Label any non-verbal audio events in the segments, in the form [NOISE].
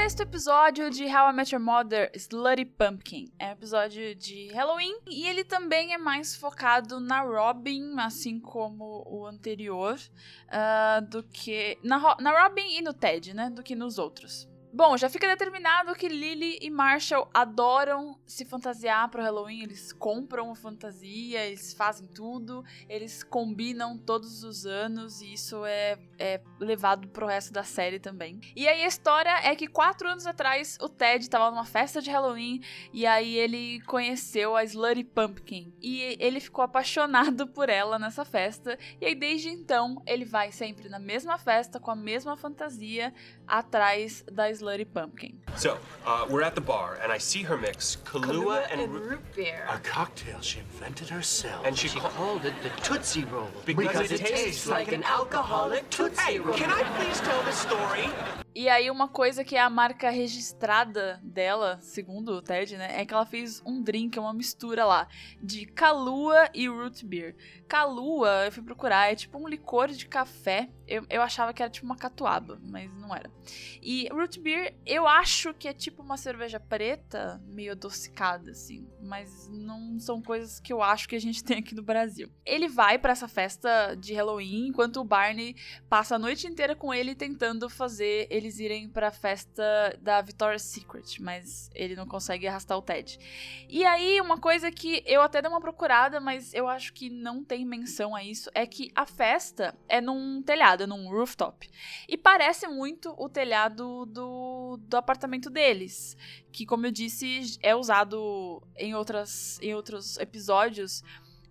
sexto episódio de How I Met Your Mother, Slutty Pumpkin. É um episódio de Halloween e ele também é mais focado na Robin, assim como o anterior, uh, do que. Na, na Robin e no Ted, né? Do que nos outros. Bom, já fica determinado que Lily e Marshall adoram se fantasiar pro Halloween. Eles compram fantasia, eles fazem tudo, eles combinam todos os anos e isso é, é levado pro resto da série também. E aí a história é que quatro anos atrás o Ted tava numa festa de Halloween e aí ele conheceu a Slutty Pumpkin e ele ficou apaixonado por ela nessa festa. E aí desde então ele vai sempre na mesma festa com a mesma fantasia atrás da Slutty Pumpkin. So, uh, we're at the bar, and I see her mix Kahlua, and, and root beer. A cocktail she invented herself. And she, she ca called it the Tootsie Roll. Because, because it, it, tastes like an alcoholic Tootsie hey, Roll. Can I please tell the story? E aí, uma coisa que é a marca registrada dela, segundo o Ted, né, é que ela fez um drink, uma mistura lá, de Kahlua e root beer. Kahlua, eu fui procurar, é tipo um licor de café. Eu, eu achava que era tipo uma catuaba, mas não era. E root beer, eu acho que é tipo uma cerveja preta, meio adocicada, assim. Mas não são coisas que eu acho que a gente [LAUGHS] tem aqui no Brasil. Ele vai para essa festa de Halloween, enquanto o Barney passa a noite inteira com ele tentando fazer eles irem pra festa da Victoria's Secret, mas ele não consegue arrastar o Ted. E aí, uma coisa que eu até dei uma procurada, mas eu acho que não tem menção a isso, é que a festa é num telhado, é num rooftop. E parece muito o telhado do, do apartamento deles, que, como eu disse, é usado em, outras, em outros episódios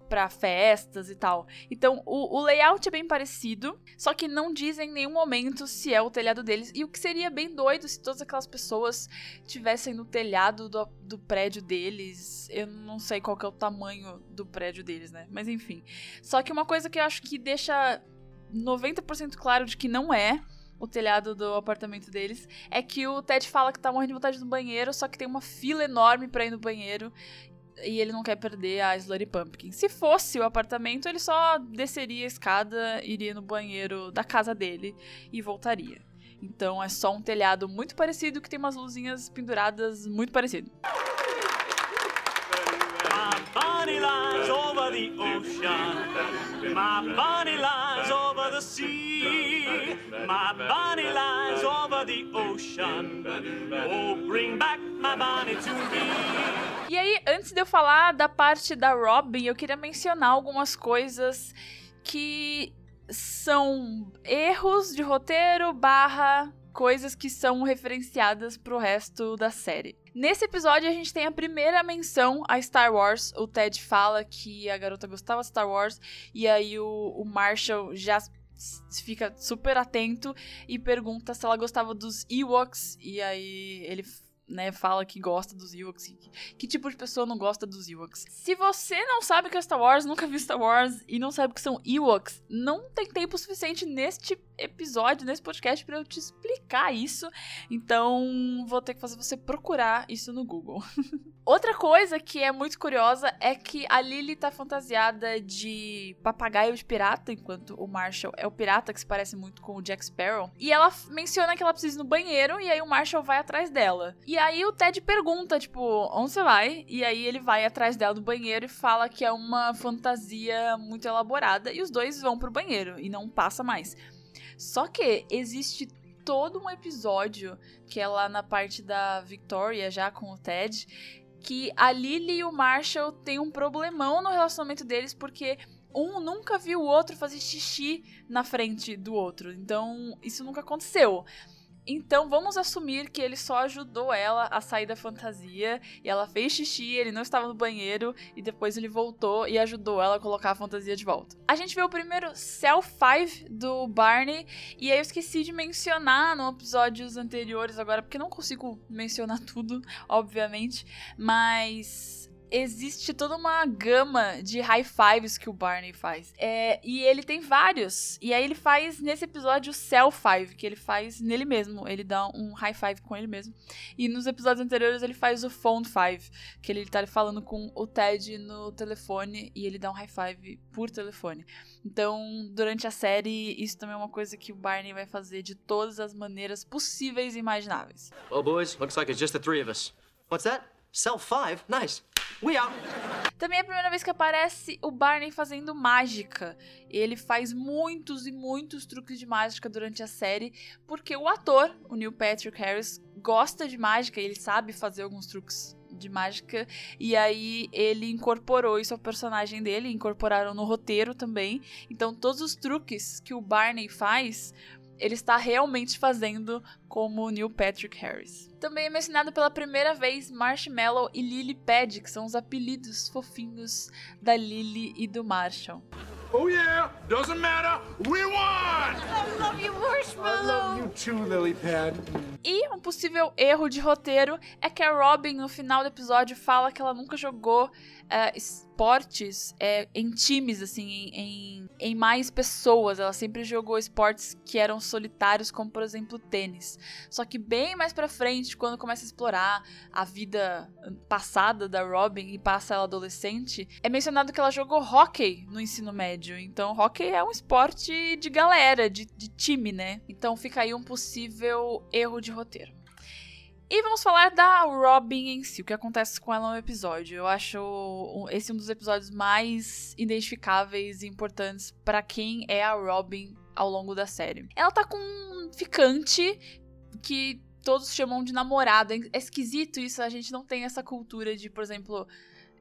para festas e tal. Então, o, o, layout é bem parecido, só que não dizem em nenhum momento se é o telhado deles. E o que seria bem doido se todas aquelas pessoas tivessem no telhado do, do prédio deles. Eu não sei qual que é o tamanho do prédio deles, né? Mas enfim. Só que uma coisa que eu acho que deixa 90% claro de que não é o telhado do apartamento deles, é que o Ted fala que tá morrendo de vontade no banheiro, só que tem uma fila enorme pra ir no banheiro e ele não quer perder a Slutty Pumpkin. Se fosse o apartamento, ele só desceria a escada, iria no banheiro da casa dele e voltaria. Então é só um telhado muito parecido que tem umas luzinhas penduradas muito parecido. My My lies over the ocean. Oh, bring back my to me. E aí, antes de eu falar da parte da Robin, eu queria mencionar algumas coisas que são erros de roteiro barra coisas que são referenciadas pro resto da série. Nesse episódio a gente tem a primeira menção a Star Wars. O Ted fala que a garota gostava de Star Wars e aí o, o Marshall já fica super atento e pergunta se ela gostava dos Ewoks. E aí ele né, fala que gosta dos Ewoks. Que, que tipo de pessoa não gosta dos Ewoks? Se você não sabe o que é Star Wars, nunca viu Star Wars e não sabe o que são Ewoks, não tem tempo suficiente neste episódio, nesse podcast, para eu te explicar isso. Então, vou ter que fazer você procurar isso no Google. [LAUGHS] Outra coisa que é muito curiosa é que a Lily tá fantasiada de papagaio de pirata, enquanto o Marshall é o pirata que se parece muito com o Jack Sparrow. E ela menciona que ela precisa ir no banheiro e aí o Marshall vai atrás dela. E aí o Ted pergunta, tipo, onde você vai? E aí ele vai atrás dela no banheiro e fala que é uma fantasia muito elaborada e os dois vão pro banheiro e não passa mais. Só que existe todo um episódio que é lá na parte da Victoria já com o Ted que a Lily e o Marshall têm um problemão no relacionamento deles porque um nunca viu o outro fazer xixi na frente do outro. Então, isso nunca aconteceu. Então vamos assumir que ele só ajudou ela a sair da fantasia e ela fez xixi, ele não estava no banheiro e depois ele voltou e ajudou ela a colocar a fantasia de volta. A gente vê o primeiro Self 5 do Barney e aí eu esqueci de mencionar no episódios anteriores agora porque não consigo mencionar [LAUGHS] tudo, obviamente, mas existe toda uma gama de high fives que o Barney faz. É, e ele tem vários. E aí ele faz nesse episódio o Cell Five, que ele faz nele mesmo. Ele dá um high five com ele mesmo. E nos episódios anteriores ele faz o Phone Five, que ele tá falando com o Ted no telefone e ele dá um high five por telefone. Então, durante a série, isso também é uma coisa que o Barney vai fazer de todas as maneiras possíveis e imagináveis. Well, boys, looks like it's just the three of us. What's that? Cell 5? Nice. We out. Também é a primeira vez que aparece o Barney fazendo mágica. Ele faz muitos e muitos truques de mágica durante a série, porque o ator, o Neil Patrick Harris, gosta de mágica, ele sabe fazer alguns truques de mágica, e aí ele incorporou isso ao personagem dele, incorporaram no roteiro também. Então todos os truques que o Barney faz, ele está realmente fazendo como o Neil Patrick Harris. Também é mencionado pela primeira vez Marshmallow e Lily Pad, que são os apelidos fofinhos da Lily e do Marshall. Oh yeah, doesn't matter, we won! I love you, Marshmallow. You too, Lily Pad. E um possível erro de roteiro é que a Robin, no final do episódio, fala que ela nunca jogou é, esportes é, em times, assim, em, em, em, mais pessoas. Ela sempre jogou esportes que eram solitários, como por exemplo tênis. Só que bem mais pra frente, quando começa a explorar a vida passada da Robin e passa ela adolescente, é mencionado que ela jogou hockey no ensino médio. Então, hockey é um esporte de galera, de, de time, né? Então fica aí um possível erro de roteiro. E vamos falar da Robin em si, o que acontece com ela no episódio. Eu acho esse um dos episódios mais identificáveis e importantes para quem é a Robin ao longo da série. Ela tá com um ficante que todos chamam de namorada. É esquisito isso, a gente não tem essa cultura de, por exemplo,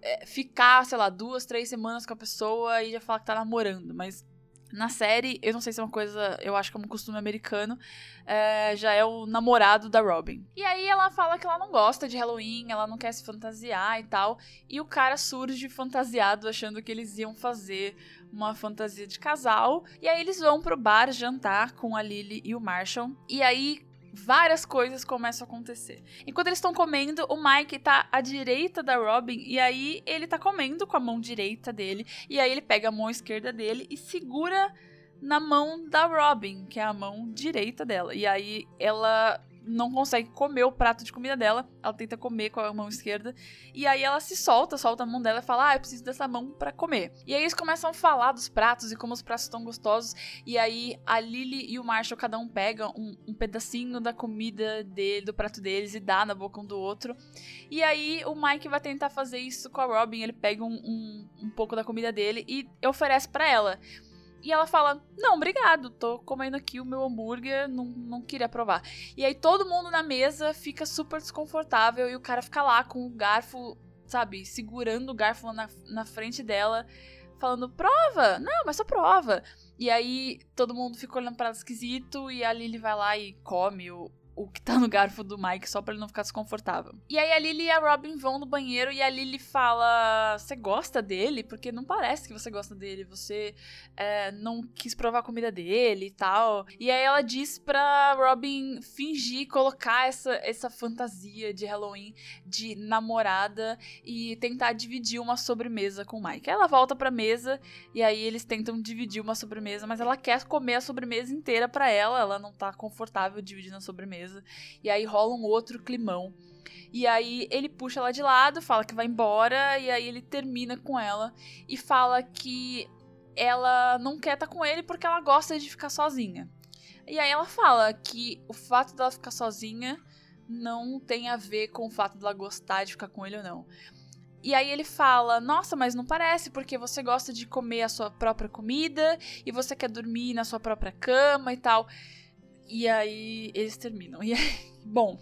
é, ficar, sei lá, duas, três semanas com a pessoa e já falar que tá namorando. Mas na série, eu não sei se é uma coisa, eu acho que é um costume americano, é, já é o namorado da Robin. E aí ela fala que ela não gosta de Halloween, ela não quer se fantasiar e tal. E o cara surge fantasiado, achando que eles iam fazer uma fantasia de casal. E aí eles vão pro bar jantar com a Lily e o Marshall. E aí várias coisas começam a acontecer. Enquanto eles estão comendo, o Mike tá à direita da Robin e aí ele tá comendo com a mão direita dele e aí ele pega a mão esquerda dele e segura na mão da Robin, que é a mão direita dela. E aí ela não consegue comer o prato de comida dela. Ela tenta comer com a mão esquerda. E aí ela se solta, solta a mão dela e fala: Ah, eu preciso dessa mão para comer. E aí eles começam a falar dos pratos e como os pratos estão gostosos. E aí a Lily e o Marshall, cada um pega um, um pedacinho da comida dele, do prato deles, e dá na boca um do outro. E aí o Mike vai tentar fazer isso com a Robin. Ele pega um, um, um pouco da comida dele e oferece para ela. E ela fala: Não, obrigado, tô comendo aqui o meu hambúrguer, não, não queria provar. E aí todo mundo na mesa fica super desconfortável e o cara fica lá com o garfo, sabe, segurando o garfo na, na frente dela, falando: Prova! Não, mas só prova. E aí todo mundo fica olhando para ela esquisito e a Lily vai lá e come o, o que tá no garfo do Mike só pra ele não ficar desconfortável. E aí a Lily e a Robin vão no banheiro e a Lily fala: Você gosta dele? Porque não parece que você gosta dele. Você é, não quis provar a comida dele e tal. E aí ela diz pra Robin fingir colocar essa, essa fantasia de Halloween de namorada e tentar dividir uma sobremesa com o Mike. Aí ela volta pra mesa e aí eles tentam dividir uma sobremesa, mas ela quer comer a sobremesa inteira pra ela. Ela não tá confortável dividindo a sobremesa mesa. E aí rola um outro climão. E aí ele puxa ela de lado, fala que vai embora, e aí ele termina com ela e fala que ela não quer estar tá com ele porque ela gosta de ficar sozinha. E aí ela fala que o fato dela ficar sozinha não tem a ver com o fato dela gostar de ficar com ele ou não. E aí ele fala: Nossa, mas não parece, porque você gosta de comer a sua própria comida e você quer dormir na sua própria cama e tal. E aí eles terminam. E aí, [LAUGHS] bom,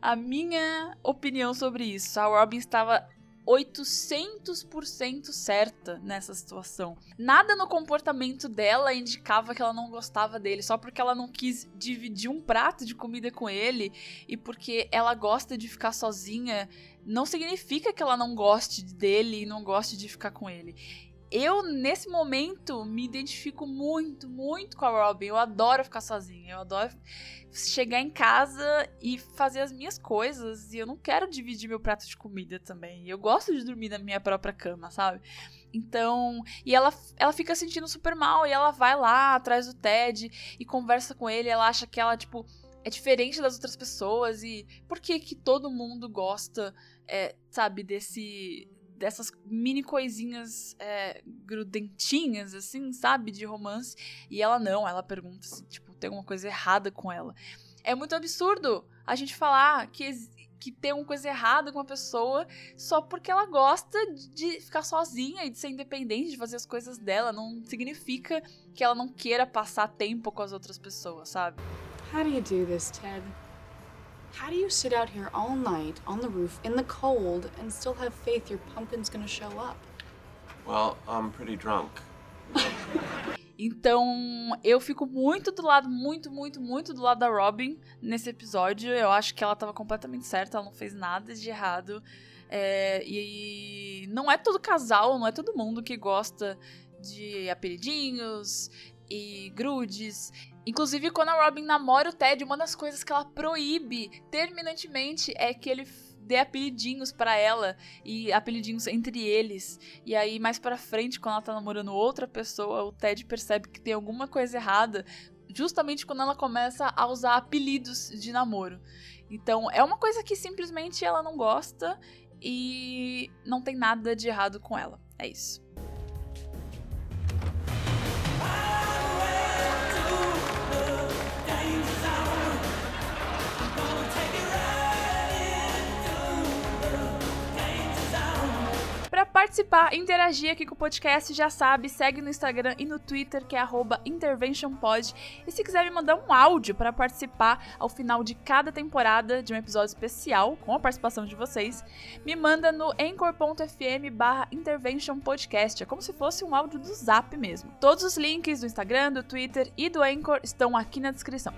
a minha opinião sobre isso, a Robin estava 800% certa nessa situação. Nada no comportamento dela indicava que ela não gostava dele, só porque ela não quis dividir um prato de comida com ele e porque ela gosta de ficar sozinha, não significa que ela não goste dele e não goste de ficar com ele eu, nesse momento, me identifico muito, muito com a Robin. Eu adoro ficar sozinha. Eu adoro chegar em casa e fazer as minhas coisas. E eu não quero dividir meu prato de comida também. Eu gosto de dormir na minha própria cama, sabe? Então, e ela, ela fica sentindo super mal. E ela vai lá atrás do Ted e conversa com ele. Ela acha que ela, tipo, é diferente das outras pessoas. E por que que todo mundo gosta, é, sabe, desse dessas mini coisinhas é, grudentinhas, assim, sabe? De romance. E ela não, ela pergunta se, tipo, tem alguma coisa errada com ela. É muito absurdo a gente falar que, que tem alguma coisa errada com uma pessoa só porque ela gosta de ficar sozinha e de ser independente, de fazer as coisas dela. Não significa que ela não queira passar tempo com as outras pessoas, sabe? How do you do this, Ted? How do you sit out here all night on the roof in the cold and still have faith your pumpkin's gonna show up? Well, I'm pretty drunk. Então, eu fico muito do lado, muito, muito, muito do lado da Robin nesse episódio. Eu acho que ela tava completamente certa, ela não fez nada de errado. É, e não é todo casal, não é todo mundo que gosta de apelidinhos e grudes. Inclusive, quando a Robin namora o Ted, uma das coisas que ela proíbe terminantemente é que ele dê apelidinhos para ela e apelidinhos entre eles. E aí mais para frente, quando ela tá namorando outra pessoa, o Ted percebe que tem alguma coisa errada, justamente quando ela começa a usar apelidos de namoro. Então, é uma coisa que simplesmente ela não gosta e não tem nada de errado com ela. É isso. Participar, interagir aqui com o podcast, já sabe, segue no Instagram e no Twitter, que é interventionpod. E se quiser me mandar um áudio para participar ao final de cada temporada de um episódio especial, com a participação de vocês, me manda no anchor.fm barra interventionpodcast. É como se fosse um áudio do Zap mesmo. Todos os links do Instagram, do Twitter e do Anchor estão aqui na descrição.